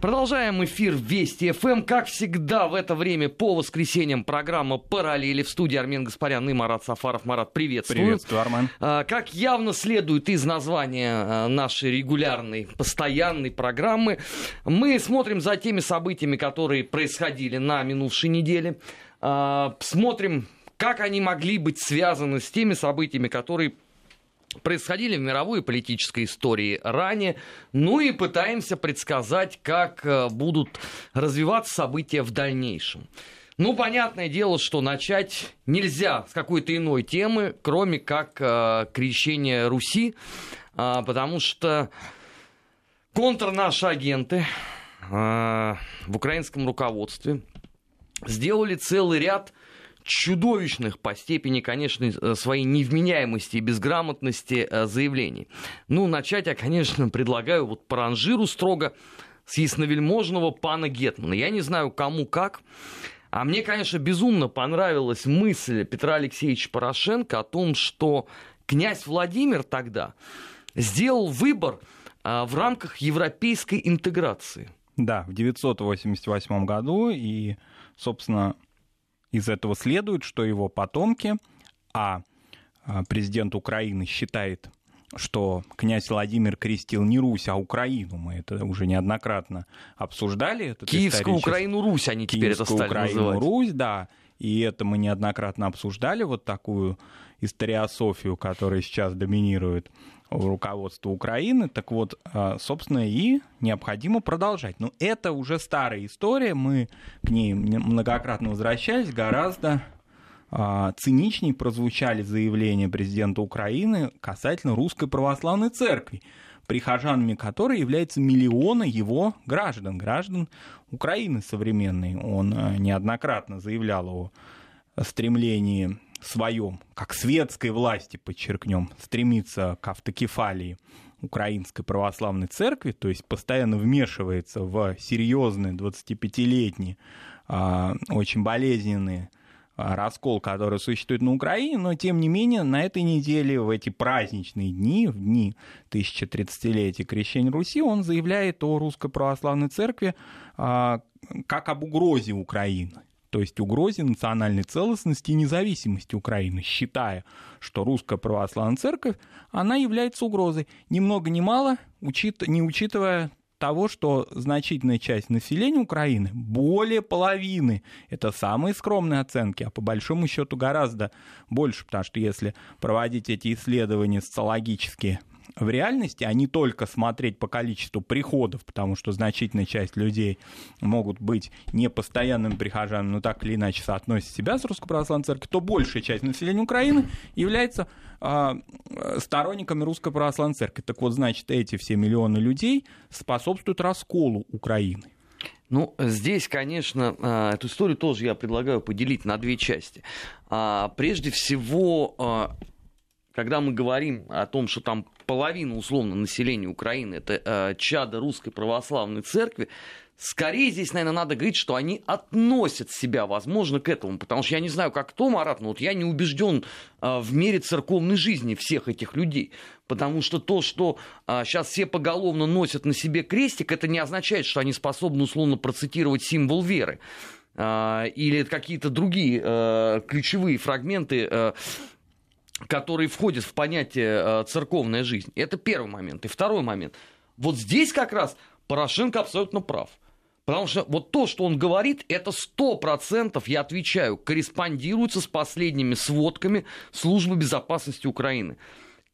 Продолжаем эфир Вести ФМ. Как всегда, в это время по воскресеньям программа «Параллели» в студии Армен Гаспарян и Марат Сафаров. Марат, приветствую. Приветствую, Армен. А, как явно следует из названия а, нашей регулярной, постоянной программы, мы смотрим за теми событиями, которые происходили на минувшей неделе. А, смотрим, как они могли быть связаны с теми событиями, которые происходили в мировой политической истории ранее, ну и пытаемся предсказать, как э, будут развиваться события в дальнейшем. Ну, понятное дело, что начать нельзя с какой-то иной темы, кроме как э, крещения Руси, э, потому что контр наши агенты э, в украинском руководстве сделали целый ряд чудовищных по степени, конечно, э, своей невменяемости и безграмотности э, заявлений. Ну, начать я, конечно, предлагаю вот по ранжиру строго с ясновельможного пана Гетмана. Я не знаю, кому как, а мне, конечно, безумно понравилась мысль Петра Алексеевича Порошенко о том, что князь Владимир тогда сделал выбор а, в рамках европейской интеграции. Да, в 988 году, и, собственно, из этого следует, что его потомки, а, а президент Украины считает, что князь Владимир крестил не Русь, а Украину. Мы это уже неоднократно обсуждали. Киевскую Украину Русь они теперь это стали Украину называть. Русь, да. И это мы неоднократно обсуждали, вот такую историософию, которая сейчас доминирует руководства Украины. Так вот, а, собственно, и необходимо продолжать. Но это уже старая история, мы к ней многократно возвращались, гораздо а, циничнее прозвучали заявления президента Украины касательно Русской Православной Церкви, прихожанами которой являются миллионы его граждан, граждан Украины современной. Он а, неоднократно заявлял о стремлении своем, как светской власти, подчеркнем, стремится к автокефалии Украинской Православной Церкви, то есть постоянно вмешивается в серьезный 25-летний, а, очень болезненный а, раскол, который существует на Украине, но тем не менее на этой неделе, в эти праздничные дни, в дни 1030-летия Крещения Руси, он заявляет о Русской Православной Церкви а, как об угрозе Украины то есть угрозе национальной целостности и независимости Украины, считая, что русская православная церковь, она является угрозой. Ни много ни мало, учит, не учитывая того, что значительная часть населения Украины, более половины, это самые скромные оценки, а по большому счету гораздо больше, потому что если проводить эти исследования социологические в реальности, а не только смотреть по количеству приходов, потому что значительная часть людей могут быть непостоянными прихожанами, но так или иначе соотносят себя с Русской Православной Церковью, то большая часть населения Украины является э, сторонниками Русской Православной Церкви. Так вот, значит, эти все миллионы людей способствуют расколу Украины. Ну, здесь, конечно, а, эту историю тоже я предлагаю поделить на две части. А, прежде всего, когда мы говорим о том, что там половина, условно, населения Украины это э, чада русской православной церкви, скорее здесь, наверное, надо говорить, что они относят себя, возможно, к этому. Потому что я не знаю, как то, Марат, но вот я не убежден э, в мере церковной жизни всех этих людей. Потому что то, что э, сейчас все поголовно носят на себе крестик, это не означает, что они способны, условно, процитировать символ веры э, или какие-то другие э, ключевые фрагменты э, которые входят в понятие э, церковная жизнь. Это первый момент. И второй момент. Вот здесь как раз Порошенко абсолютно прав. Потому что вот то, что он говорит, это сто процентов, я отвечаю, корреспондируется с последними сводками Службы безопасности Украины.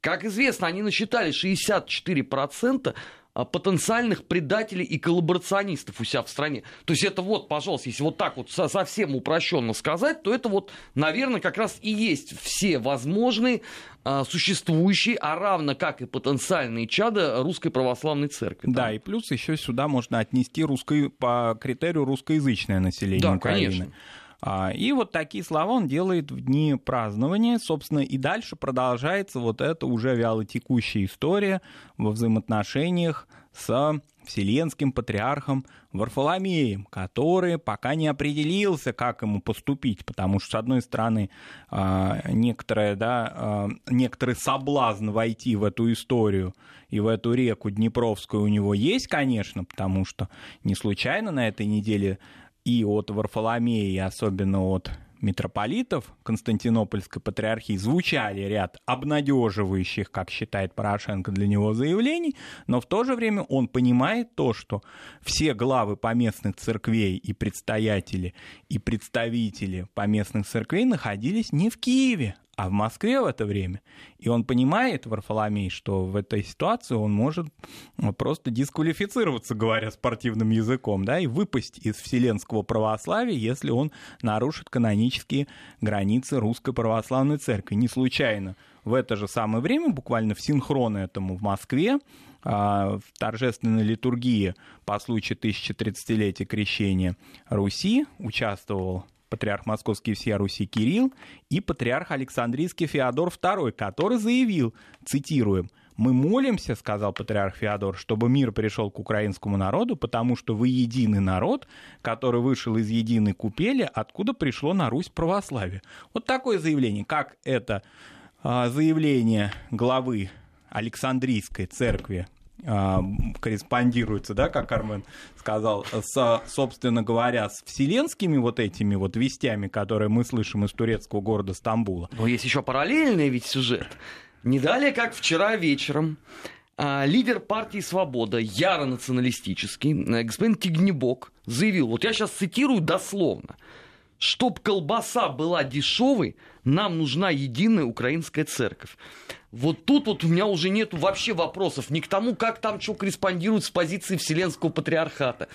Как известно, они насчитали 64% а, потенциальных предателей и коллаборационистов у себя в стране. То есть это вот, пожалуйста, если вот так вот совсем упрощенно сказать, то это вот, наверное, как раз и есть все возможные а, существующие, а равно как и потенциальные чада Русской Православной Церкви. Да, там. и плюс еще сюда можно отнести русской, по критерию русскоязычное население да, Украины. Конечно. А, и вот такие слова он делает в дни празднования, собственно, и дальше продолжается вот эта уже вялотекущая история во взаимоотношениях с Вселенским патриархом Варфоломеем, который пока не определился, как ему поступить, потому что, с одной стороны, а, некоторое, да, а, некоторый соблазн войти в эту историю и в эту реку Днепровскую у него есть, конечно, потому что не случайно на этой неделе и от Варфоломея, и особенно от митрополитов Константинопольской патриархии звучали ряд обнадеживающих, как считает Порошенко, для него заявлений, но в то же время он понимает то, что все главы поместных церквей и предстоятели, и представители поместных церквей находились не в Киеве, а в Москве в это время. И он понимает, Варфоломей, что в этой ситуации он может ну, просто дисквалифицироваться, говоря спортивным языком, да, и выпасть из вселенского православия, если он нарушит канонические границы Русской Православной Церкви. Не случайно в это же самое время, буквально в синхрон этому в Москве, а, в торжественной литургии по случаю 1030-летия крещения Руси участвовал патриарх Московский всея Руси Кирилл и патриарх Александрийский Феодор II, который заявил, цитируем, «Мы молимся, — сказал патриарх Феодор, — чтобы мир пришел к украинскому народу, потому что вы единый народ, который вышел из единой купели, откуда пришло на Русь православие». Вот такое заявление. Как это а, заявление главы Александрийской церкви корреспондируется, да, как Армен сказал, с, собственно говоря, с вселенскими вот этими вот вестями, которые мы слышим из турецкого города Стамбула. Но есть еще параллельный ведь сюжет. Не далее, как вчера вечером, а, лидер партии «Свобода», яро националистический, э, господин Тигнебок, заявил, вот я сейчас цитирую дословно, чтоб колбаса была дешевой, нам нужна единая украинская церковь. Вот тут вот у меня уже нет вообще вопросов ни к тому, как там что корреспондирует с позиции Вселенского Патриархата.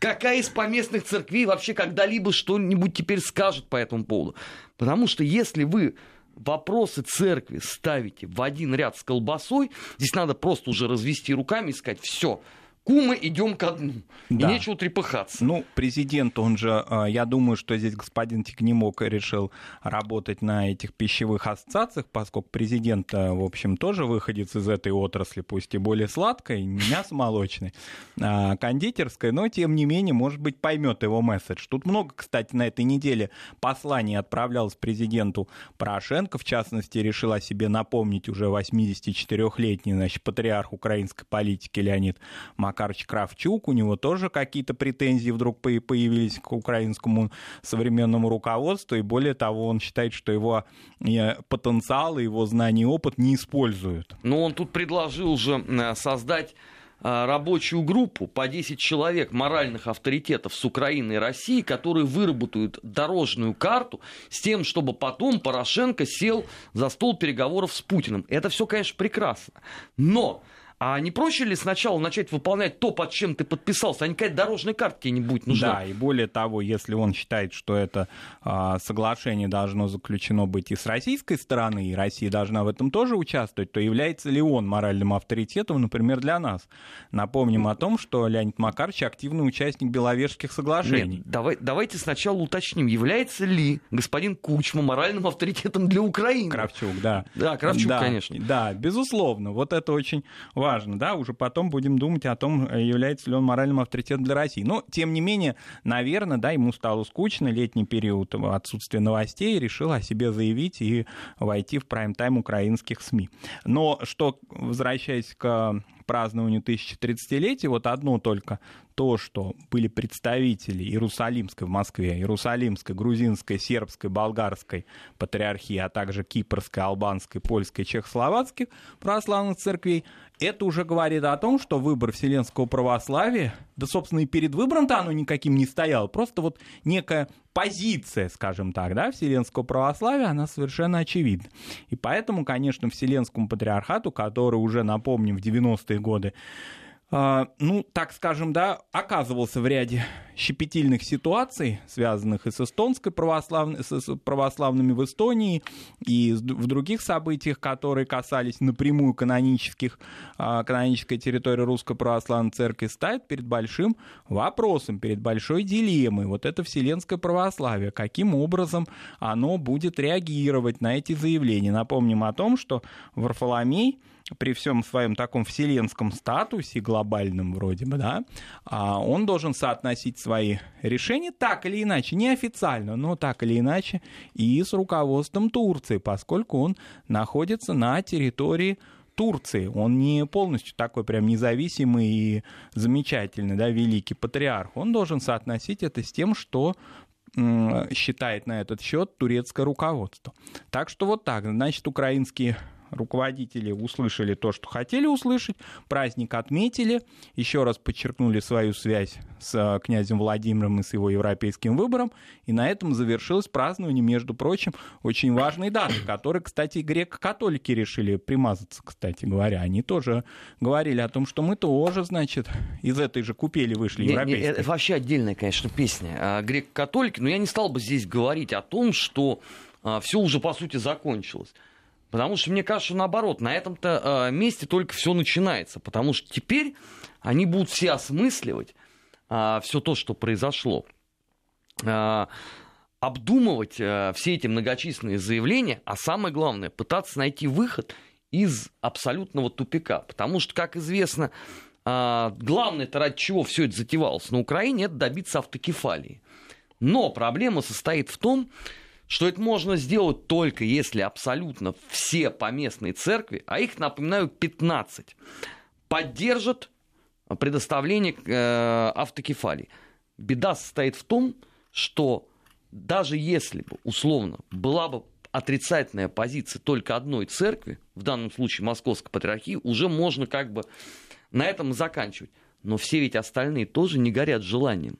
Какая из поместных церквей вообще когда-либо что-нибудь теперь скажет по этому поводу. Потому что если вы вопросы церкви ставите в один ряд с колбасой, здесь надо просто уже развести руками и сказать, все, кумы, идем ко дну. Да. И нечего трепыхаться. Ну, президент, он же, а, я думаю, что здесь господин Тикнемок решил работать на этих пищевых ассоциациях, поскольку президент, в общем, тоже выходец из этой отрасли, пусть и более сладкой, мясо молочной, а, кондитерской, но, тем не менее, может быть, поймет его месседж. Тут много, кстати, на этой неделе посланий отправлялось президенту Порошенко, в частности, решил о себе напомнить уже 84-летний, значит, патриарх украинской политики Леонид Макарович Макарович Кравчук, у него тоже какие-то претензии вдруг появились к украинскому современному руководству, и более того, он считает, что его э, потенциал его знания и опыт не используют. Но он тут предложил же э, создать э, рабочую группу по 10 человек моральных авторитетов с Украины и России, которые выработают дорожную карту с тем, чтобы потом Порошенко сел за стол переговоров с Путиным. Это все, конечно, прекрасно. Но а не проще ли сначала начать выполнять то, под чем ты подписался, а не какая дорожная карта тебе не будет нужна? Да, и более того, если он считает, что это а, соглашение должно заключено быть и с российской стороны, и Россия должна в этом тоже участвовать, то является ли он моральным авторитетом, например, для нас? Напомним о том, что Леонид Макарович активный участник Беловежских соглашений. Нет, давай, давайте сначала уточним, является ли господин Кучма моральным авторитетом для Украины? Кравчук, да. Да, Кравчук, да, конечно. Да, безусловно. Вот это очень важно, да, уже потом будем думать о том, является ли он моральным авторитетом для России. Но, тем не менее, наверное, да, ему стало скучно, летний период отсутствия новостей, решил о себе заявить и войти в прайм-тайм украинских СМИ. Но что, возвращаясь к празднованию 1030-летия, вот одно только то, что были представители Иерусалимской в Москве, Иерусалимской, грузинской, сербской, болгарской патриархии, а также кипрской, албанской, польской, чехословацких православных церквей, это уже говорит о том, что выбор вселенского православия, да, собственно, и перед выбором-то оно никаким не стояло, просто вот некая позиция, скажем так, да, вселенского православия, она совершенно очевидна. И поэтому, конечно, вселенскому патриархату, который уже, напомним, в 90-е годы ну, так скажем, да, оказывался в ряде щепетильных ситуаций, связанных и с эстонской православной, с православными в Эстонии, и в других событиях, которые касались напрямую канонических, а, канонической территории Русской Православной Церкви, ставит перед большим вопросом, перед большой дилеммой. Вот это вселенское православие, каким образом оно будет реагировать на эти заявления. Напомним о том, что Варфоломей при всем своем таком вселенском статусе глобальном вроде бы, да, а, он должен соотносить свои решения так или иначе, неофициально, но так или иначе, и с руководством Турции, поскольку он находится на территории Турции. Он не полностью такой прям независимый и замечательный, да, великий патриарх. Он должен соотносить это с тем, что считает на этот счет турецкое руководство. Так что вот так, значит, украинские руководители услышали то, что хотели услышать, праздник отметили, еще раз подчеркнули свою связь с э, князем Владимиром и с его европейским выбором, и на этом завершилось празднование, между прочим, очень важной даты, которой, кстати, греко-католики решили примазаться, кстати говоря. Они тоже говорили о том, что мы тоже, значит, из этой же купели вышли европейской. это вообще отдельная, конечно, песня. А, греко-католики, но я не стал бы здесь говорить о том, что а, все уже, по сути, закончилось. Потому что мне кажется, что наоборот, на этом-то э, месте только все начинается. Потому что теперь они будут все осмысливать э, а, все то, что произошло. Э, обдумывать э, все эти многочисленные заявления, а самое главное, пытаться найти выход из абсолютного тупика. Потому что, как известно, э, главное-то ради чего все это затевалось на Украине, это добиться автокефалии. Но проблема состоит в том, что это можно сделать только если абсолютно все поместные церкви, а их, напоминаю, 15, поддержат предоставление э, автокефалии. Беда состоит в том, что даже если бы, условно, была бы отрицательная позиция только одной церкви, в данном случае Московской Патриархии, уже можно как бы на этом заканчивать. Но все ведь остальные тоже не горят желанием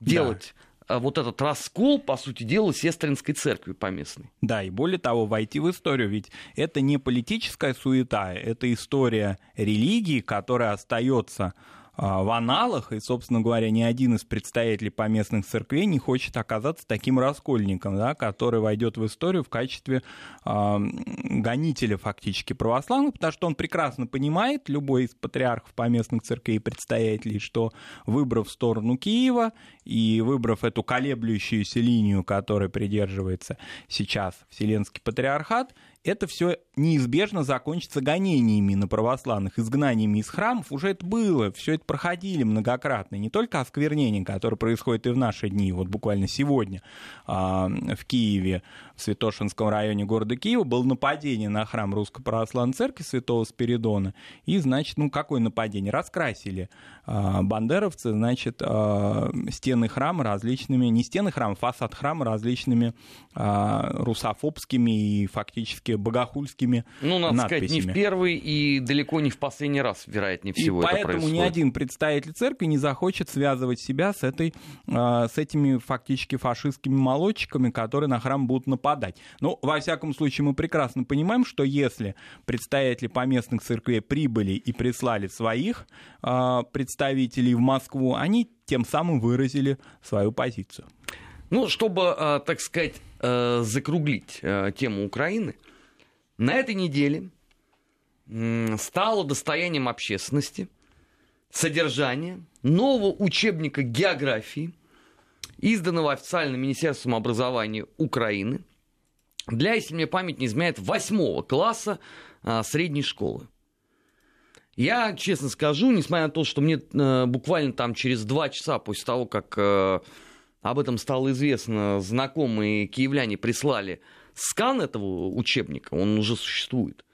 делать а, вот этот раскол, по сути дела, сестринской церкви поместной. Да, и более того, войти в историю, ведь это не политическая суета, это история религии, которая остается в аналах, и, собственно говоря, ни один из представителей поместных церквей не хочет оказаться таким раскольником, да, который войдет в историю в качестве э, гонителя фактически православных, потому что он прекрасно понимает, любой из патриархов поместных церквей и представителей, что выбрав сторону Киева и выбрав эту колеблющуюся линию, которой придерживается сейчас Вселенский патриархат, это все неизбежно закончится гонениями на православных, изгнаниями из храмов. Уже это было, все это проходили многократно. Не только осквернение, которое происходит и в наши дни, вот буквально сегодня а, в Киеве, в Святошинском районе города Киева, было нападение на храм Русской Православной Церкви Святого Спиридона. И, значит, ну какое нападение? Раскрасили а, бандеровцы, значит, а, стены храма различными, не стены храма, фасад храма различными русофобскими и фактически богохульскими Ну, надо надписями. сказать, не в первый и далеко не в последний раз, вероятнее всего, и это поэтому происходит. ни один представитель церкви не захочет связывать себя с, этой, а, с этими фактически фашистскими молодчиками, которые на храм будут нападать. Ну, во всяком случае, мы прекрасно понимаем, что если представители поместных церквей прибыли и прислали своих а, представителей в Москву, они тем самым выразили свою позицию. Ну, чтобы, а, так сказать, закруглить тему Украины, на этой неделе стало достоянием общественности содержание нового учебника географии, изданного официальным Министерством образования Украины для, если мне память не изменяет, восьмого класса а, средней школы. Я честно скажу, несмотря на то, что мне э, буквально там через два часа после того, как э, об этом стало известно, знакомые киевляне прислали скан этого учебника, он уже существует.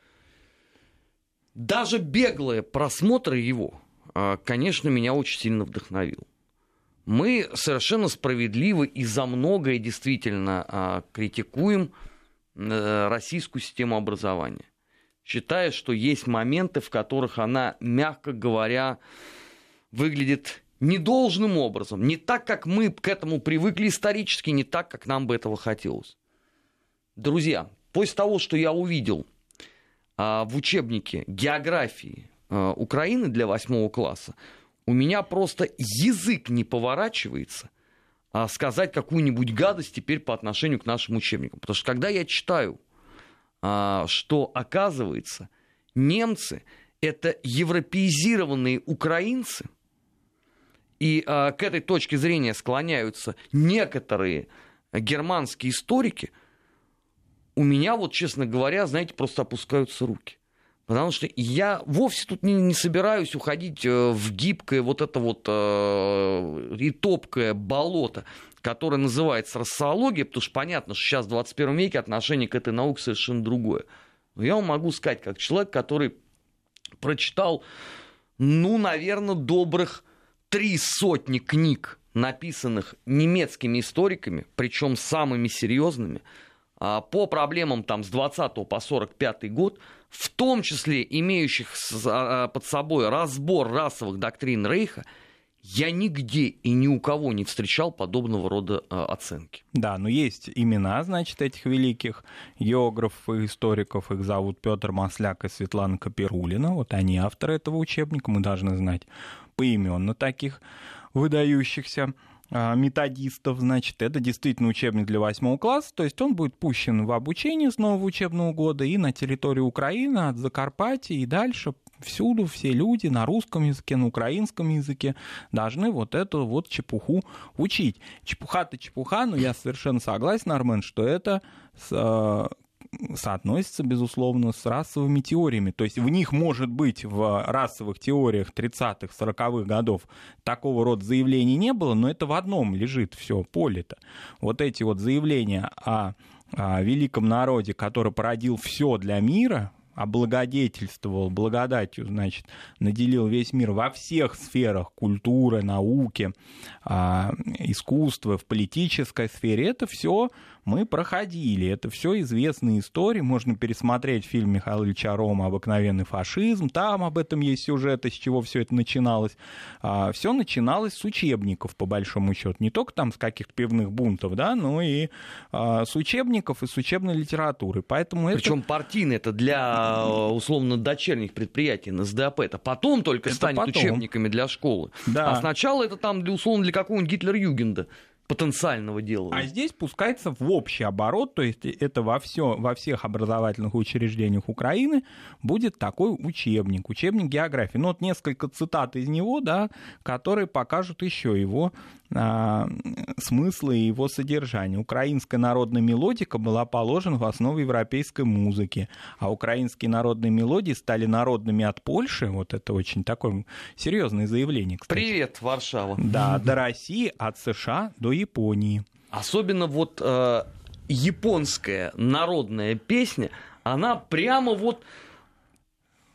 Даже беглые просмотры его, а, конечно, меня очень сильно вдохновил. Мы совершенно справедливо и за многое действительно а, критикуем э, российскую систему образования, считая, что есть моменты, в которых она, мягко говоря, выглядит недолжным образом, не так, как мы к этому привыкли исторически, не так, как нам бы этого хотелось. Друзья, после того, что я увидел а, в учебнике географии а, Украины для восьмого класса, у меня просто язык не поворачивается а, сказать какую-нибудь гадость теперь по отношению к нашим учебникам. Потому что когда я читаю, что оказывается, немцы это европеизированные украинцы, и к этой точке зрения склоняются некоторые германские историки – у меня вот, честно говоря, знаете, просто опускаются руки. Потому что я вовсе тут не, не собираюсь уходить э, в гибкое вот это вот э, и топкое болото, которое называется рассология, потому что понятно, что сейчас в 21 веке отношение к этой науке совершенно другое. Но я вам могу сказать, как человек, который прочитал, ну, наверное, добрых три сотни книг, написанных немецкими историками, причем самыми серьезными, по проблемам там с 20 по 45 год, в том числе имеющих а, под собой разбор расовых доктрин Рейха, я нигде и ни у кого не встречал подобного рода э, оценки. Да, но есть имена, значит, этих великих географов и историков. Их зовут Петр Масляк и Светлана Каперулина. Вот они авторы этого учебника, мы должны знать поименно таких выдающихся а, методистов, значит, это действительно учебник для восьмого класса, то есть он будет пущен в обучение с нового учебного года и на территории Украины, от Закарпатья и дальше всюду все люди на русском языке, на украинском языке должны вот эту вот чепуху учить. Чепуха-то чепуха, но я совершенно согласен, Армен, что это а, соотносится, безусловно, с расовыми теориями. То есть в них может быть в расовых теориях 30-х, 40-х годов такого рода заявлений не было, но это в одном лежит все поле-то. Вот эти вот заявления о, о великом народе, который породил все для мира, облагодетельствовал, благодатью, значит, наделил весь мир во всех сферах культуры, науки, а, искусства, в политической сфере, это все мы проходили. Это все известные истории. Можно пересмотреть фильм Михаила Ильича Рома «Обыкновенный фашизм». Там об этом есть сюжет, с чего все это начиналось. А, все начиналось с учебников, по большому счету. Не только там с каких-то пивных бунтов, да, но и а, с учебников и с учебной литературы. Поэтому Причем это... партийно это для условно дочерних предприятий НСДАП. Это потом только это станет потом. учебниками для школы. Да. А сначала это там для условно для какого-нибудь Гитлер-Югенда потенциального дела. А здесь пускается в общий оборот, то есть это во, все, во всех образовательных учреждениях Украины будет такой учебник, учебник географии. Ну вот несколько цитат из него, да, которые покажут еще его а, смысла и его содержания. Украинская народная мелодика была положена в основу европейской музыки, а украинские народные мелодии стали народными от Польши. Вот это очень такое серьезное заявление. Кстати. Привет, Варшава. Да, до России, от США до Японии. Особенно вот э, японская народная песня, она прямо вот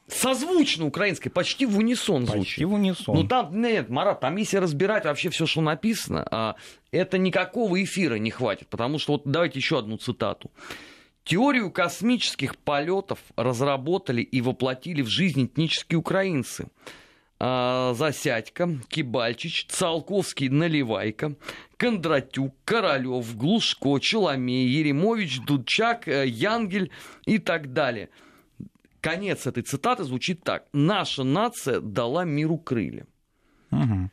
созвучно украинской, почти в унисон звучит. Почти в унисон. Ну там, нет, Марат, там если разбирать вообще все, что написано, а, это никакого эфира не хватит, потому что вот давайте еще одну цитату. Теорию космических полетов разработали и воплотили в жизнь этнические украинцы. А, Засядько, Кибальчич, Циолковский, Наливайко, Кондратюк, Королев, Глушко, Челомей, Еремович, Дудчак, э, Янгель и так далее – конец этой цитаты звучит так. Наша нация дала миру крылья. Угу.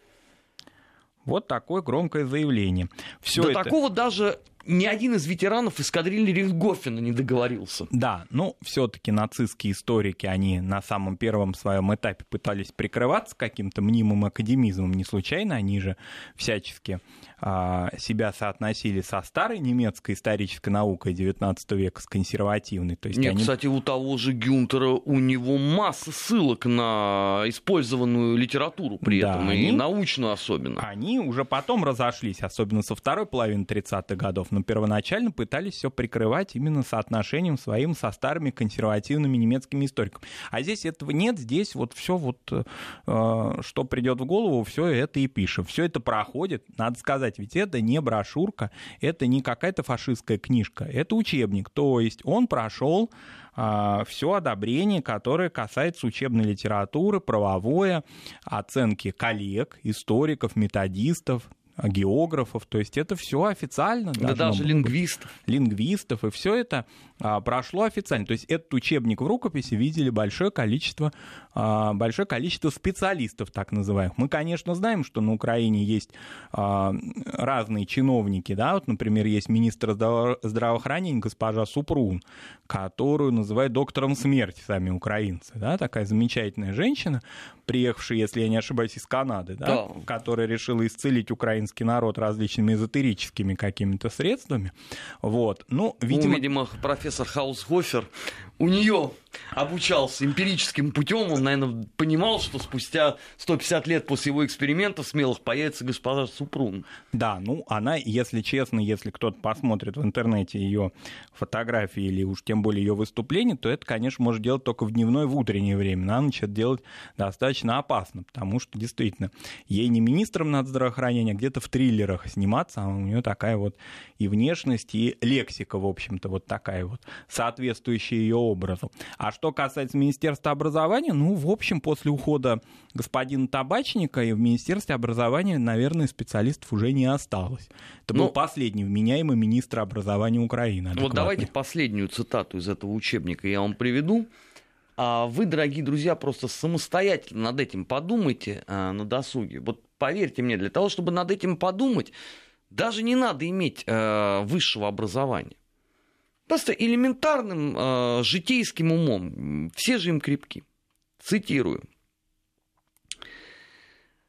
Вот такое громкое заявление. Все До это... такого даже ни один из ветеранов эскадрильи Рихтгофена не договорился. Да, ну, все-таки нацистские историки, они на самом первом своем этапе пытались прикрываться каким-то мнимым академизмом. Не случайно они же всячески а, себя соотносили со старой немецкой исторической наукой XIX века, с консервативной. То есть Нет, они... кстати, у того же Гюнтера у него масса ссылок на использованную литературу при да, этом, они... и научную особенно. Они уже потом разошлись, особенно со второй половины 30-х годов но первоначально пытались все прикрывать именно соотношением своим со старыми консервативными немецкими историками. А здесь этого нет, здесь вот все вот, э, что придет в голову, все это и пишем. Все это проходит, надо сказать, ведь это не брошюрка, это не какая-то фашистская книжка, это учебник, то есть он прошел а, все одобрение, которое касается учебной литературы, правовое, оценки коллег, историков, методистов, географов, то есть это все официально. Да даже лингвистов. Лингвистов, и все это а, прошло официально. То есть этот учебник в рукописи видели большое количество, а, большое количество специалистов, так называемых. Мы, конечно, знаем, что на Украине есть а, разные чиновники, да, вот, например, есть министр здраво- здравоохранения госпожа Супрун, которую называют доктором смерти сами украинцы, да, такая замечательная женщина, приехавшая, если я не ошибаюсь, из Канады, да, да. которая решила исцелить украинский народ различными эзотерическими какими-то средствами. Вот. Ну, видимо... Ну, видимо, профессор Хаусгофер у нее обучался эмпирическим путем, он, наверное, понимал, что спустя 150 лет после его экспериментов смелых появится госпожа Супрун. Да, ну она, если честно, если кто-то посмотрит в интернете ее фотографии или уж тем более ее выступления, то это, конечно, может делать только в дневное, в утреннее время. На ночь это делать достаточно опасно, потому что действительно ей не министром над здравоохранения, а где-то в триллерах сниматься, а у нее такая вот и внешность, и лексика, в общем-то, вот такая вот, соответствующая ее образу. А что касается Министерства образования, ну, в общем, после ухода господина Табачника и в Министерстве образования, наверное, специалистов уже не осталось. Это ну, был последний вменяемый министр образования Украины. Вот давайте последнюю цитату из этого учебника я вам приведу. А вы, дорогие друзья, просто самостоятельно над этим подумайте а, на досуге. Вот поверьте мне, для того, чтобы над этим подумать, даже не надо иметь а, высшего образования. Просто элементарным э, житейским умом. Все же им крепки. Цитирую.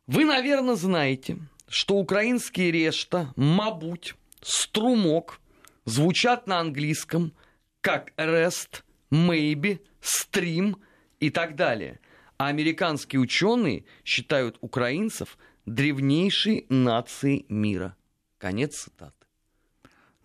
Вы, наверное, знаете, что украинские решта, мабуть, струмок звучат на английском как rest, maybe, stream и так далее. А американские ученые считают украинцев древнейшей нацией мира. Конец цитаты.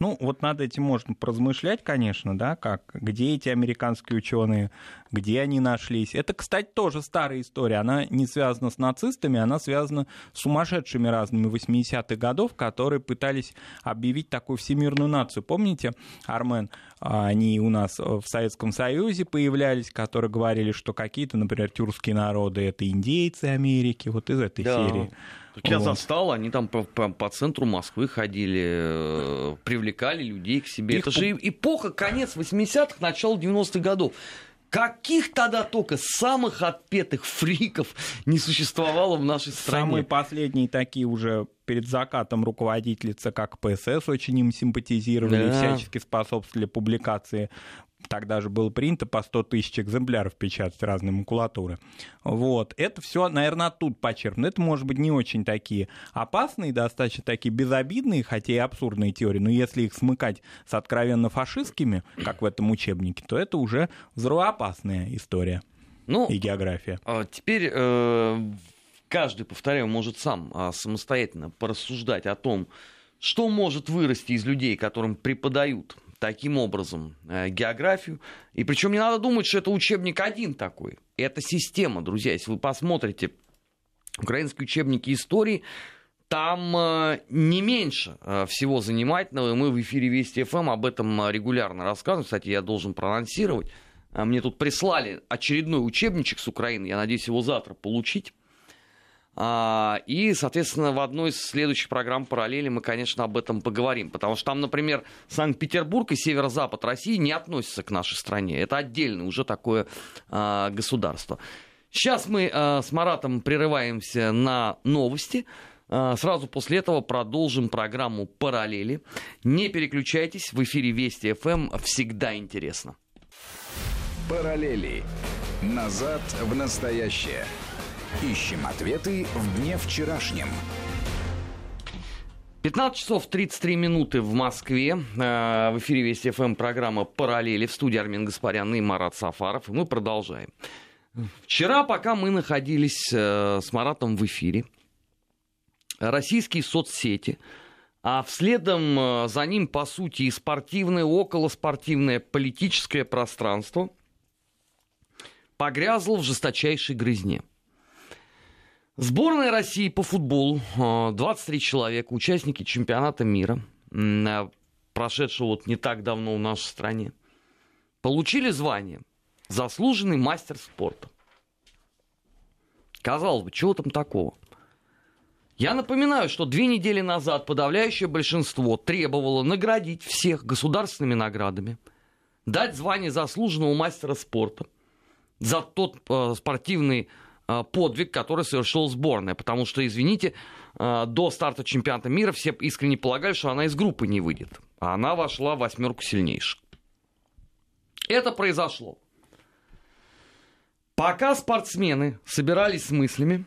Ну, вот над этим можно поразмышлять, конечно, да, как, где эти американские ученые, где они нашлись. Это, кстати, тоже старая история. Она не связана с нацистами, она связана с сумасшедшими разными 80-х годов, которые пытались объявить такую всемирную нацию. Помните, Армен, они у нас в Советском Союзе появлялись, которые говорили, что какие-то, например, тюркские народы — это индейцы Америки, вот из этой да. серии. Так я вот. застал, они там по, по, по центру Москвы ходили, э, привлекали людей к себе. Их... Это же эпоха, конец 80-х, начало 90-х годов. Каких тогда только самых отпетых фриков не существовало в нашей стране? Самые последние такие уже перед закатом руководительница, как ПСС, очень им симпатизировали да. и всячески способствовали публикации тогда же было принято по 100 тысяч экземпляров печатать разной макулатуры. Вот. Это все, наверное, оттуда почерпнуто. Это, может быть, не очень такие опасные, достаточно такие безобидные, хотя и абсурдные теории, но если их смыкать с откровенно фашистскими, как в этом учебнике, то это уже взрывоопасная история ну, и география. А теперь э, каждый, повторяю, может сам а, самостоятельно порассуждать о том, что может вырасти из людей, которым преподают таким образом э, географию. И причем не надо думать, что это учебник один такой. Это система, друзья. Если вы посмотрите украинские учебники истории, там э, не меньше э, всего занимательного. И мы в эфире Вести ФМ об этом регулярно рассказываем. Кстати, я должен проанонсировать. Мне тут прислали очередной учебничек с Украины. Я надеюсь его завтра получить. А, и, соответственно, в одной из следующих программ «Параллели» мы, конечно, об этом поговорим. Потому что там, например, Санкт-Петербург и северо-запад России не относятся к нашей стране. Это отдельное уже такое а, государство. Сейчас мы а, с Маратом прерываемся на новости. Сразу после этого продолжим программу «Параллели». Не переключайтесь, в эфире Вести ФМ всегда интересно. «Параллели. Назад в настоящее». Ищем ответы в дне вчерашнем. 15 часов 33 минуты в Москве. Э, в эфире Вести ФМ программа «Параллели» в студии Армин Гаспарян и Марат Сафаров. И мы продолжаем. Вчера, пока мы находились э, с Маратом в эфире, российские соцсети, а вследом э, за ним, по сути, и спортивное, околоспортивное политическое пространство погрязло в жесточайшей грызне – Сборная России по футболу, 23 а, человека, участники чемпионата мира, а, прошедшего вот не так давно в нашей стране, получили звание «Заслуженный мастер спорта». Казалось бы, чего там такого? Я напоминаю, что две недели назад подавляющее большинство требовало наградить всех государственными наградами, дать звание заслуженного мастера спорта за тот э, спортивный подвиг, который совершила сборная. Потому что, извините, э, до старта чемпионата мира все искренне полагали, что она из группы не выйдет. А она вошла в восьмерку сильнейших. Это произошло. Пока спортсмены собирались с мыслями,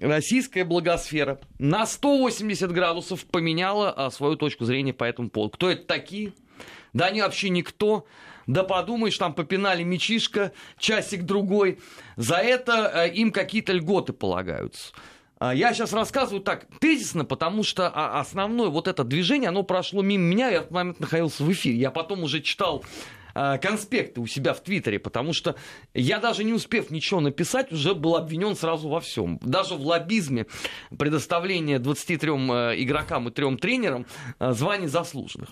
российская благосфера на 180 градусов поменяла а, свою точку зрения по этому поводу. Кто это такие? Да они вообще никто. Да подумаешь, там попинали мячишка часик-другой. За это э, им какие-то льготы полагаются. А, я сейчас рассказываю так тезисно, потому что а, основное вот это движение, оно прошло мимо меня, я в этот момент находился в эфире. Я потом уже читал а, конспекты у себя в Твиттере, потому что я даже не успев ничего написать, уже был обвинен сразу во всем. Даже в лоббизме предоставления 23 игрокам и трем тренерам званий заслуженных.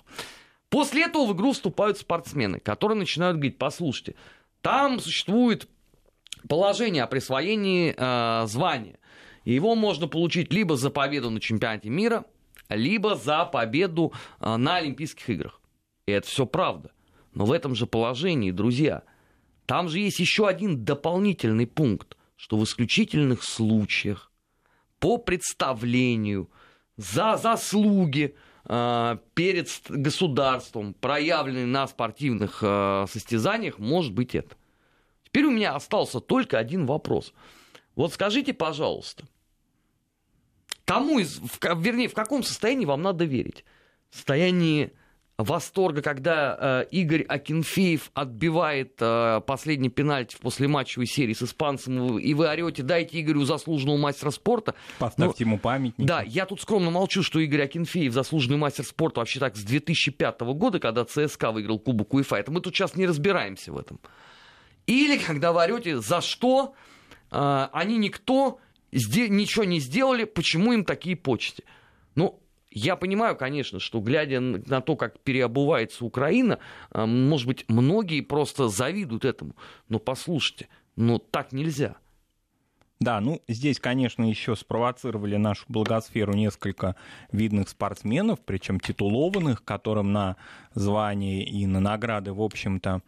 После этого в игру вступают спортсмены, которые начинают говорить, послушайте, там существует положение о присвоении э, звания. И его можно получить либо за победу на чемпионате мира, либо за победу а, на Олимпийских играх. И это все правда. Но в этом же положении, друзья, там же есть еще один дополнительный пункт, что в исключительных случаях по представлению за заслуги э, перед государством, проявленные на спортивных э, состязаниях, может быть это. Теперь у меня остался только один вопрос – вот скажите, пожалуйста, кому из, в, вернее, в каком состоянии вам надо верить? В состоянии восторга, когда э, Игорь Акинфеев отбивает э, последний пенальти в послематчевой серии с испанцем, и вы орете, дайте Игорю заслуженного мастера спорта. Поставьте ну, ему памятник. Да, я тут скромно молчу, что Игорь Акинфеев заслуженный мастер спорта вообще так с 2005 года, когда ЦСКА выиграл Кубок УЕФА. Это мы тут сейчас не разбираемся в этом. Или когда вы орете, за что а, они никто ничего не сделали, почему им такие почти? Ну, я понимаю, конечно, что глядя на то, как переобувается Украина, а, может быть, многие просто завидуют этому. Но послушайте, ну так нельзя. Да, ну здесь, конечно, еще спровоцировали нашу благосферу несколько видных спортсменов, причем титулованных, которым на звание и на награды, в общем-то,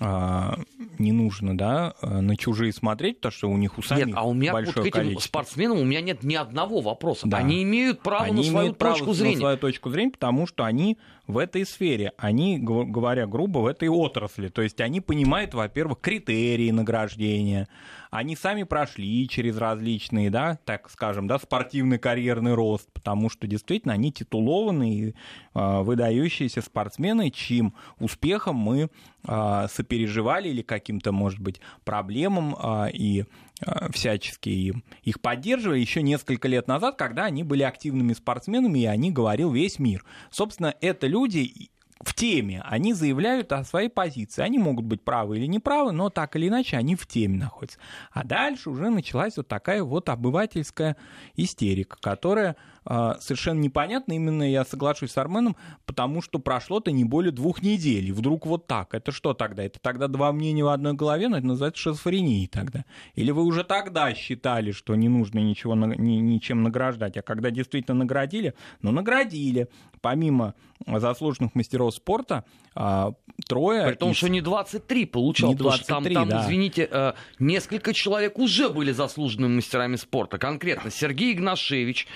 не нужно, да, э, на чужие смотреть, потому что у них у самих Нет, а у меня большое вот к этим количество. спортсменам у меня нет ни одного вопроса. Да. Они имеют право они на свою имеют право точку зрения. на свою точку зрения, потому что они в этой сфере, они, говоря грубо, в этой отрасли. То есть они понимают, во-первых, критерии награждения, они сами прошли через различные, да, так скажем, да, спортивный карьерный рост, потому что действительно они титулованные, э, выдающиеся спортсмены, чьим успехом мы э, сопереживали или каким-то, может быть, проблемам э, и всячески их поддерживали еще несколько лет назад, когда они были активными спортсменами, и они говорил весь мир. Собственно, это люди, в теме, они заявляют о своей позиции. Они могут быть правы или неправы, но так или иначе они в теме находятся. А дальше уже началась вот такая вот обывательская истерика, которая совершенно непонятна. Именно я соглашусь с Арменом, потому что прошло-то не более двух недель. И вдруг вот так. Это что тогда? Это тогда два мнения в одной голове, но это называется шизофренией тогда. Или вы уже тогда считали, что не нужно ничего, ни, ничем награждать, а когда действительно наградили, ну наградили. Помимо заслуженных мастеров спорта а, трое... При том, из... что не 23 получал, не 23, потому что там, там да. извините, э, несколько человек уже были заслуженными мастерами спорта. Конкретно Сергей Игнашевич,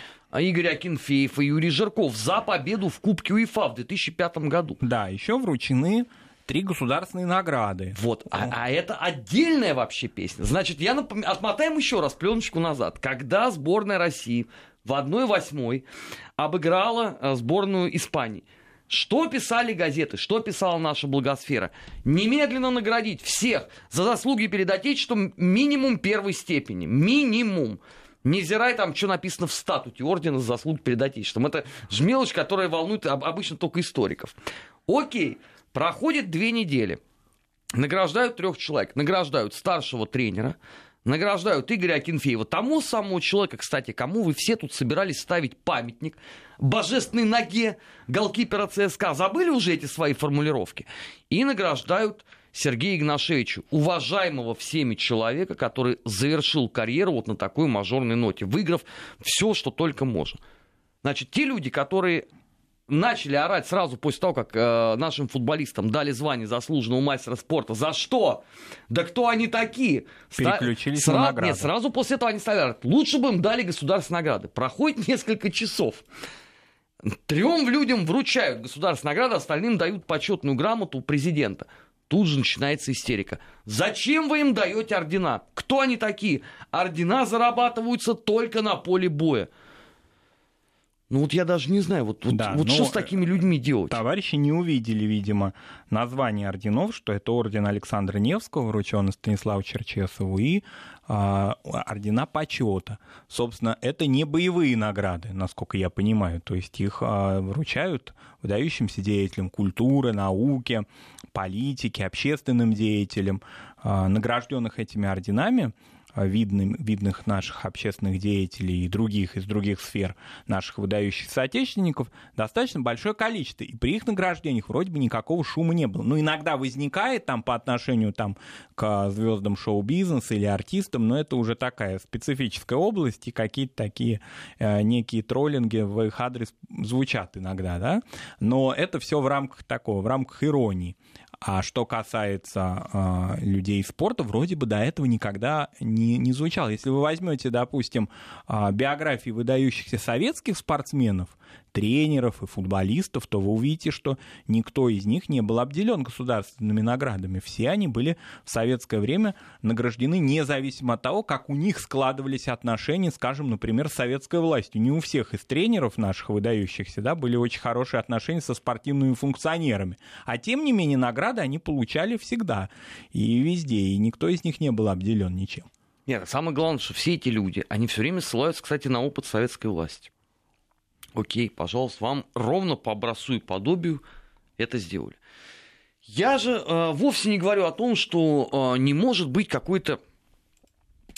Игорь Акинфеев и Юрий Жирков за победу в Кубке УЕФА в 2005 году. Да, еще вручены три государственные награды. Вот, а, а это отдельная вообще песня. Значит, я напом... отмотаем еще раз пленочку назад. Когда сборная России в 1-8 обыграла э, сборную Испании. Что писали газеты, что писала наша благосфера? Немедленно наградить всех за заслуги перед Отечеством минимум первой степени. Минимум. Невзирая там, что написано в статуте ордена за заслуги перед Отечеством. Это же мелочь, которая волнует обычно только историков. Окей, проходит две недели. Награждают трех человек. Награждают старшего тренера, награждают Игоря Акинфеева, тому самому человека, кстати, кому вы все тут собирались ставить памятник, божественной ноге голкипера ЦСКА. Забыли уже эти свои формулировки? И награждают Сергея Игнашевича, уважаемого всеми человека, который завершил карьеру вот на такой мажорной ноте, выиграв все, что только можно. Значит, те люди, которые начали орать сразу после того, как э, нашим футболистам дали звание заслуженного мастера спорта. За что? Да кто они такие? Переключились Ста- на Сра- награды. Нет, сразу после этого они стали орать. Лучше бы им дали государственные награды. Проходит несколько часов. Трем людям вручают государственные награды, остальным дают почетную грамоту президента. Тут же начинается истерика. Зачем вы им даете ордена? Кто они такие? Ордена зарабатываются только на поле боя. Ну вот я даже не знаю, вот, вот, Да, вот что с такими людьми делать? Товарищи не увидели, видимо, название орденов, что это орден Александра Невского, врученный Станиславу Черчесову, и а, ордена почета. Собственно, это не боевые награды, насколько я понимаю. То есть их а, вручают выдающимся деятелям культуры, науки, политики, общественным деятелям, а, награжденных этими орденами видным, видных наших общественных деятелей и других из других сфер наших выдающихся соотечественников достаточно большое количество. И при их награждениях вроде бы никакого шума не было. Ну, иногда возникает там по отношению там, к звездам шоу-бизнеса или артистам, но это уже такая специфическая область, и какие-то такие э, некие троллинги в их адрес звучат иногда, да. Но это все в рамках такого, в рамках иронии. А что касается э, людей спорта, вроде бы до этого никогда не, не звучало. Если вы возьмете, допустим, э, биографии выдающихся советских спортсменов, тренеров и футболистов, то вы увидите, что никто из них не был обделен государственными наградами. Все они были в советское время награждены независимо от того, как у них складывались отношения, скажем, например, с советской властью. Не у всех из тренеров наших выдающихся да, были очень хорошие отношения со спортивными функционерами. А тем не менее награды они получали всегда и везде, и никто из них не был обделен ничем. Нет, самое главное, что все эти люди, они все время ссылаются, кстати, на опыт советской власти. Окей, пожалуйста, вам ровно по образцу и подобию это сделали. Я же э, вовсе не говорю о том, что э, не может быть какой-то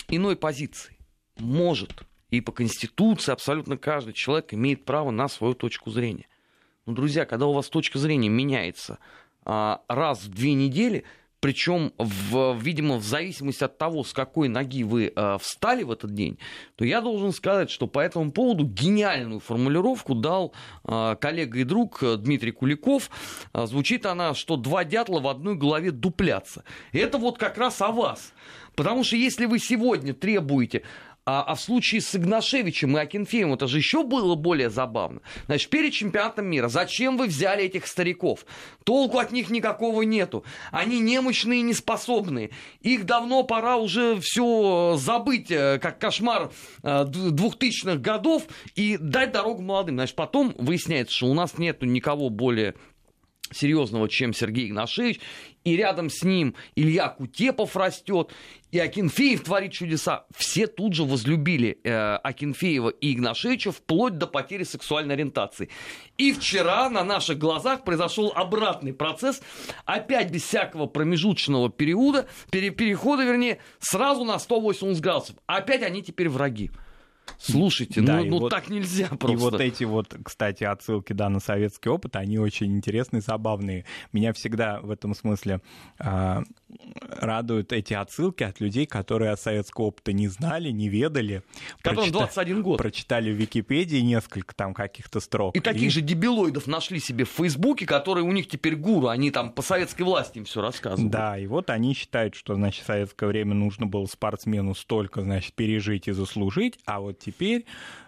иной позиции. Может. И по Конституции абсолютно каждый человек имеет право на свою точку зрения. Но, друзья, когда у вас точка зрения меняется э, раз в две недели, причем, в, видимо, в зависимости от того, с какой ноги вы э, встали в этот день, то я должен сказать, что по этому поводу гениальную формулировку дал э, коллега и друг Дмитрий Куликов. Э, звучит она, что два дятла в одной голове дуплятся. И это вот как раз о вас. Потому что если вы сегодня требуете а, а в случае с Игнашевичем и Акинфеем это же еще было более забавно. Значит, перед чемпионатом мира зачем вы взяли этих стариков? Толку от них никакого нету. Они немощные и неспособные. Их давно пора уже все забыть, э, как кошмар 2000-х э, годов, и дать дорогу молодым. Значит, потом выясняется, что у нас нету никого более серьезного, чем Сергей Игнашевич, и рядом с ним Илья Кутепов растет, и Акинфеев творит чудеса. Все тут же возлюбили э, Акинфеева и Игнашевича вплоть до потери сексуальной ориентации. И вчера на наших глазах произошел обратный процесс, опять без всякого промежуточного периода, пере, перехода, вернее, сразу на 180 градусов. Опять они теперь враги. Слушайте, да, ну, ну вот, так нельзя просто. И вот эти вот, кстати, отсылки да, на советский опыт, они очень интересные, забавные. Меня всегда в этом смысле э, радуют эти отсылки от людей, которые от советского опыта не знали, не ведали. Которым прочита... 21 год. Прочитали в Википедии несколько там каких-то строк. И, и таких же дебилоидов нашли себе в Фейсбуке, которые у них теперь гуру, они там по советской власти им все рассказывают. Да, и вот они считают, что, значит, в советское время нужно было спортсмену столько, значит, пережить и заслужить, а вот теперь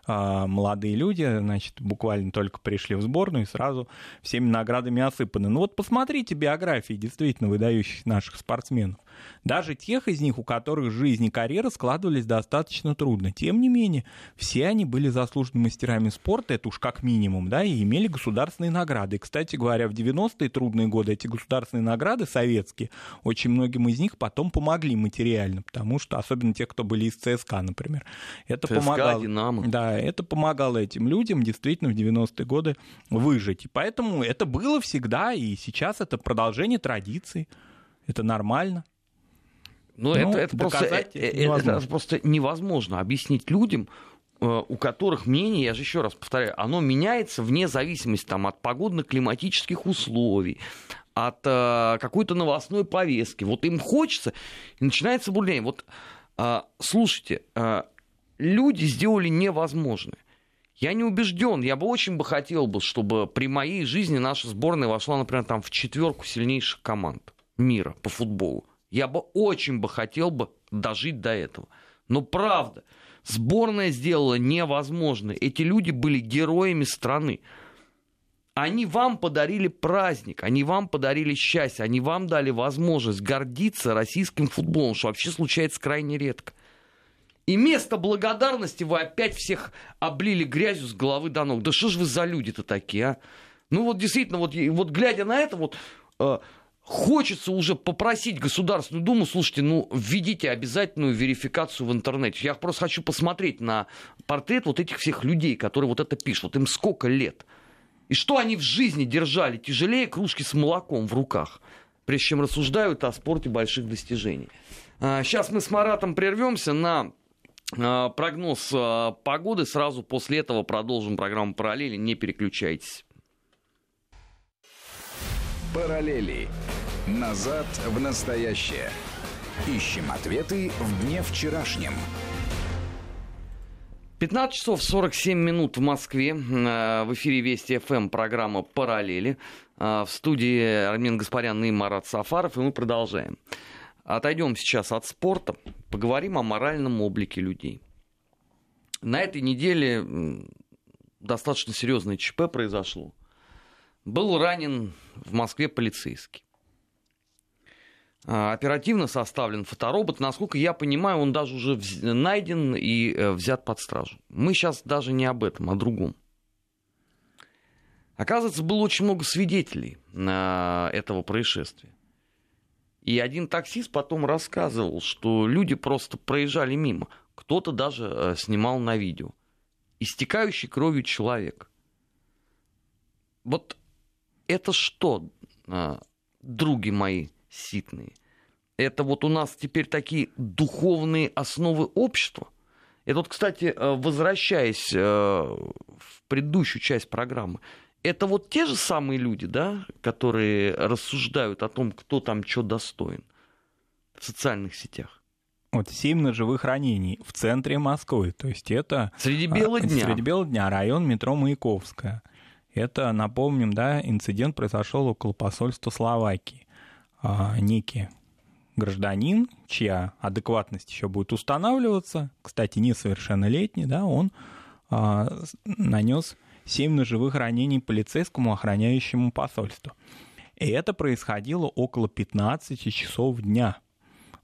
молодые люди, значит, буквально только пришли в сборную и сразу всеми наградами осыпаны. Ну вот посмотрите биографии действительно выдающих наших спортсменов. Даже тех из них, у которых жизнь и карьера складывались достаточно трудно. Тем не менее, все они были заслуженными мастерами спорта, это уж как минимум, да, и имели государственные награды. И, кстати говоря, в 90-е трудные годы эти государственные награды советские, очень многим из них потом помогли материально, потому что, особенно те, кто были из ЦСКА, например, это ЦСКА, помогало. Динамо. Да, это помогало этим людям действительно в 90-е годы выжить. И поэтому это было всегда, и сейчас это продолжение традиции. Это нормально. Ну, это, ну, это, просто, э, э, это, это просто невозможно объяснить людям, э, у которых мнение, я же еще раз повторяю, оно меняется вне зависимости там, от погодно-климатических условий, от э, какой-то новостной повестки. Вот им хочется, и начинается бурление. Вот э, слушайте, э, люди сделали невозможное. Я не убежден, я бы очень бы хотел бы, чтобы при моей жизни наша сборная вошла, например, там, в четверку сильнейших команд мира по футболу. Я бы очень бы хотел бы дожить до этого. Но правда, сборная сделала невозможное. Эти люди были героями страны. Они вам подарили праздник, они вам подарили счастье, они вам дали возможность гордиться российским футболом, что вообще случается крайне редко. И вместо благодарности вы опять всех облили грязью с головы до ног. Да что же вы за люди-то такие, а? Ну вот действительно, вот, вот глядя на это, вот э, хочется уже попросить Государственную Думу, слушайте, ну введите обязательную верификацию в интернете. Я просто хочу посмотреть на портрет вот этих всех людей, которые вот это пишут. Вот им сколько лет? И что они в жизни держали тяжелее кружки с молоком в руках, прежде чем рассуждают о спорте больших достижений. Сейчас а, мы с Маратом прервемся на прогноз а, погоды. Сразу после этого продолжим программу «Параллели». Не переключайтесь. Параллели. Назад в настоящее. Ищем ответы в дне вчерашнем. 15 часов 47 минут в Москве. Э, в эфире Вести ФМ программа «Параллели». Э, в студии Армин Гаспарян и Марат Сафаров. И мы продолжаем. Отойдем сейчас от спорта. Поговорим о моральном облике людей. На этой неделе достаточно серьезное ЧП произошло. Был ранен в Москве полицейский. А, оперативно составлен фоторобот. Насколько я понимаю, он даже уже найден и э, взят под стражу. Мы сейчас даже не об этом, а о другом. Оказывается, было очень много свидетелей этого происшествия. И один таксист потом рассказывал, что люди просто проезжали мимо. Кто-то даже э, снимал на видео. Истекающий кровью человек. Вот это что, а, други мои ситные? Это вот у нас теперь такие духовные основы общества. Это вот, кстати, э, возвращаясь э, в предыдущую часть программы, это вот те же самые люди, да, которые рассуждают о том, кто там что достоин в социальных сетях. Вот семь ножевых ранений в центре Москвы. То есть это... Среди бела дня. Среди бела дня. Район метро Маяковская. Это, напомним, да, инцидент произошел около посольства Словакии. А, некий гражданин, чья адекватность еще будет устанавливаться, кстати, несовершеннолетний, да, он а, нанес 7 ножевых ранений полицейскому, охраняющему посольство. И это происходило около 15 часов дня,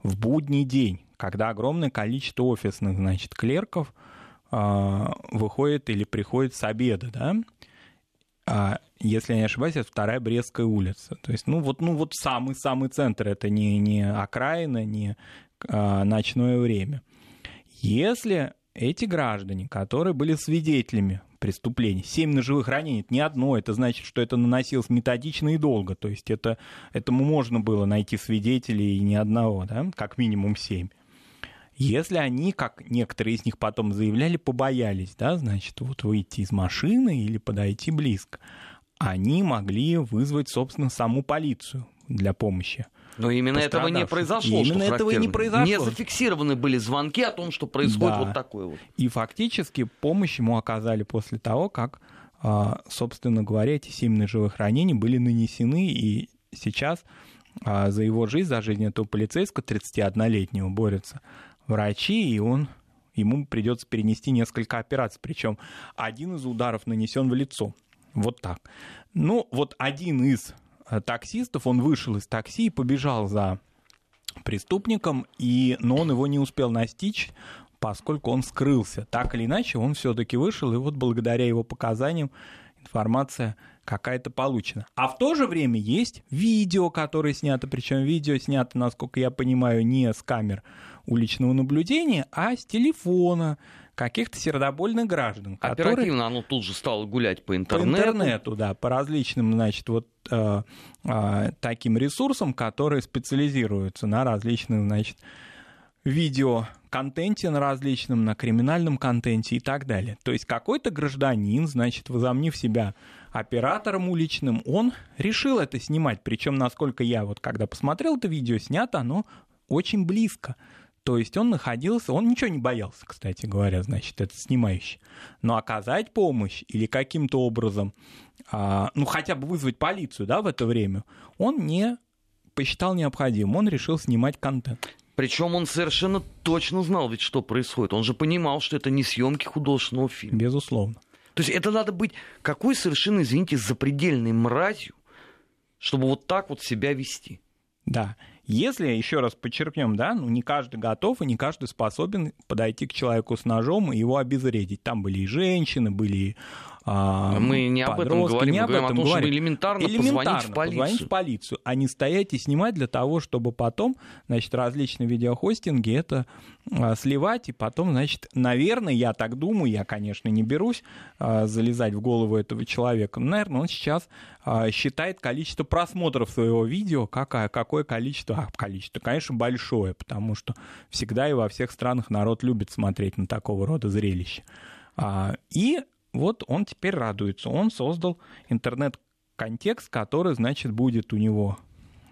в будний день, когда огромное количество офисных, значит, клерков э, выходит или приходит с обеда, да, а, если я не ошибаюсь, это вторая Брестская улица. То есть, ну вот, ну вот самый-самый центр, это не, не окраина, не а, ночное время. Если эти граждане, которые были свидетелями преступлений, семь ножевых ранений, это не одно, это значит, что это наносилось методично и долго, то есть это, этому можно было найти свидетелей и ни одного, да, как минимум семь. Если они, как некоторые из них потом заявляли, побоялись, да, значит, вот выйти из машины или подойти близко, они могли вызвать, собственно, саму полицию для помощи. Но именно этого не произошло. И именно этого и не произошло. Не зафиксированы были звонки о том, что происходит да. вот такое вот. И фактически помощь ему оказали после того, как, а, собственно говоря, эти семь ножевых ранений были нанесены, и сейчас а, за его жизнь, за жизнь этого полицейского 31-летнего борются врачи, и он ему придется перенести несколько операций. Причем один из ударов нанесен в лицо. Вот так. Ну, вот один из таксистов, он вышел из такси и побежал за преступником, и, но он его не успел настичь, поскольку он скрылся. Так или иначе, он все-таки вышел, и вот благодаря его показаниям информация какая-то получена. А в то же время есть видео, которое снято, причем видео снято, насколько я понимаю, не с камер уличного наблюдения, а с телефона каких-то сердобольных граждан. Оперативно которые... оно тут же стало гулять по интернету. По интернету, да, по различным, значит, вот э, э, таким ресурсам, которые специализируются на различных, значит, видео контенте на различном, на криминальном контенте и так далее. То есть какой-то гражданин, значит, возомнив себя оператором уличным, он решил это снимать. Причем, насколько я вот когда посмотрел это видео, снято оно очень близко. То есть он находился, он ничего не боялся, кстати говоря, значит, это снимающий. Но оказать помощь или каким-то образом, а, ну, хотя бы вызвать полицию, да, в это время, он не посчитал необходимым, он решил снимать контент. Причем он совершенно точно знал ведь, что происходит. Он же понимал, что это не съемки художественного фильма. Безусловно. То есть это надо быть какой совершенно, извините, запредельной мразью, чтобы вот так вот себя вести. Да. Если, еще раз подчеркнем, да, ну не каждый готов и не каждый способен подойти к человеку с ножом и его обезвредить. Там были и женщины, были и мы не об этом говорим, не мы говорим о том, говорим. чтобы элементарно, элементарно позвонить в полицию. Позвонить в полицию, а не стоять и снимать для того, чтобы потом, значит, различные видеохостинги это а, сливать, и потом, значит, наверное, я так думаю, я, конечно, не берусь а, залезать в голову этого человека, но, наверное, он сейчас а, считает количество просмотров своего видео, какое, какое количество, а, количество, конечно, большое, потому что всегда и во всех странах народ любит смотреть на такого рода зрелища. И вот он теперь радуется. Он создал интернет-контекст, который, значит, будет у него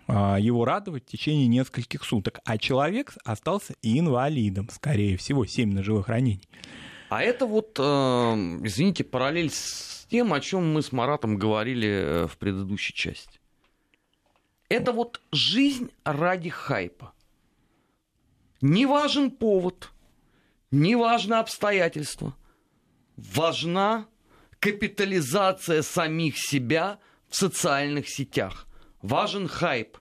а, его радовать в течение нескольких суток. А человек остался инвалидом, скорее всего, 7 ножевых ранений. А это вот, э, извините, параллель с тем, о чем мы с Маратом говорили э, в предыдущей части. Это вот жизнь ради хайпа. Не важен повод, не важно обстоятельства важна капитализация самих себя в социальных сетях. Важен хайп.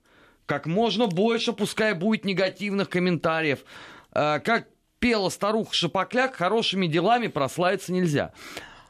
Как можно больше, пускай будет негативных комментариев. Э, как пела старуха Шапокляк, хорошими делами прославиться нельзя.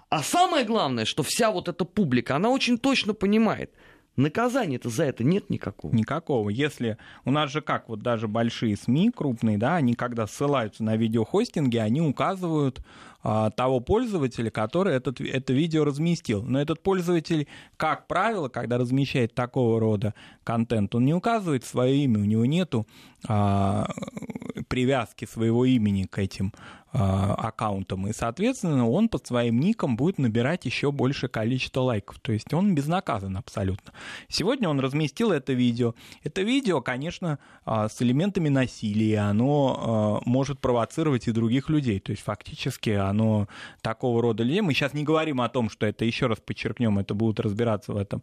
А самое главное, что вся вот эта публика, она очень точно понимает – Наказания-то за это нет никакого. Никакого. Если у нас же как, вот даже большие СМИ крупные, да, они когда ссылаются на видеохостинги, они указывают а, того пользователя, который этот, это видео разместил. Но этот пользователь, как правило, когда размещает такого рода контент, он не указывает свое имя, у него нету а, привязки своего имени к этим аккаунтом, и, соответственно, он под своим ником будет набирать еще большее количество лайков. То есть он безнаказан абсолютно. Сегодня он разместил это видео. Это видео, конечно, а, с элементами насилия, оно а, может провоцировать и других людей. То есть фактически оно такого рода людей. Мы сейчас не говорим о том, что это, еще раз подчеркнем, это будут разбираться в этом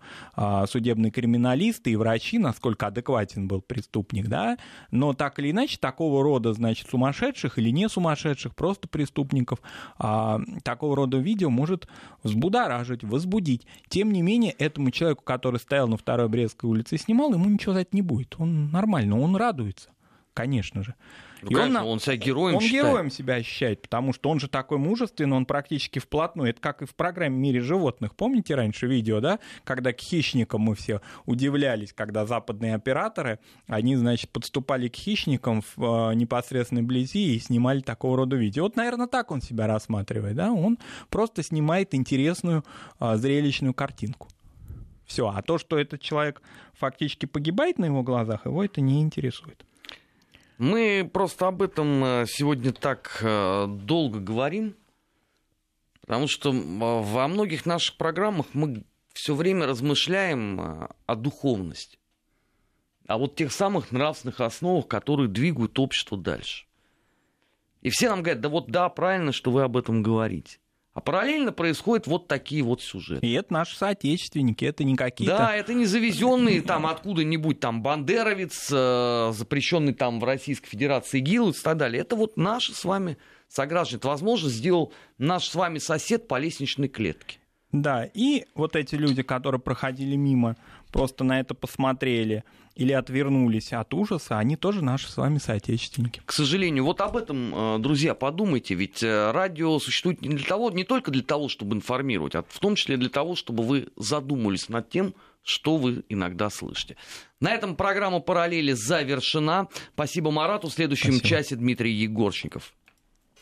судебные криминалисты и врачи, насколько адекватен был преступник, да, но так или иначе такого рода, значит, сумасшедших или не сумасшедших просто преступников, а такого рода видео может взбудоражить, возбудить. Тем не менее, этому человеку, который стоял на второй Брестской улице и снимал, ему ничего за это не будет. Он нормально, он радуется, конечно же. Ну, и конечно, он, он себя героем Он считает. героем себя ощущает, потому что он же такой мужественный, он практически вплотную. Это как и в программе «Мире животных». Помните раньше видео, да? Когда к хищникам мы все удивлялись, когда западные операторы, они, значит, подступали к хищникам в э, непосредственной близи и снимали такого рода видео. Вот, наверное, так он себя рассматривает, да? Он просто снимает интересную э, зрелищную картинку. Все. А то, что этот человек фактически погибает на его глазах, его это не интересует. Мы просто об этом э, сегодня так э, долго говорим, потому что во многих наших программах мы все время размышляем э, о духовности, о вот тех самых нравственных основах, которые двигают общество дальше. И все нам говорят, да вот да, правильно, что вы об этом говорите. А параллельно происходят вот такие вот сюжеты. И это наши соотечественники, это не какие-то... Да, это не завезенные там откуда-нибудь там бандеровец, э, запрещенный там в Российской Федерации ИГИЛ и так далее. Это вот наши с вами сограждане. Это, возможно, сделал наш с вами сосед по лестничной клетке. Да, и вот эти люди, которые проходили мимо, просто на это посмотрели или отвернулись от ужаса, они тоже наши с вами соотечественники. К сожалению, вот об этом, э, друзья, подумайте, ведь э, радио существует не, для того, не только для того, чтобы информировать, а в том числе для того, чтобы вы задумались над тем, что вы иногда слышите. На этом программа «Параллели» завершена. Спасибо Марату. В следующем Спасибо. часе Дмитрий Егорченков.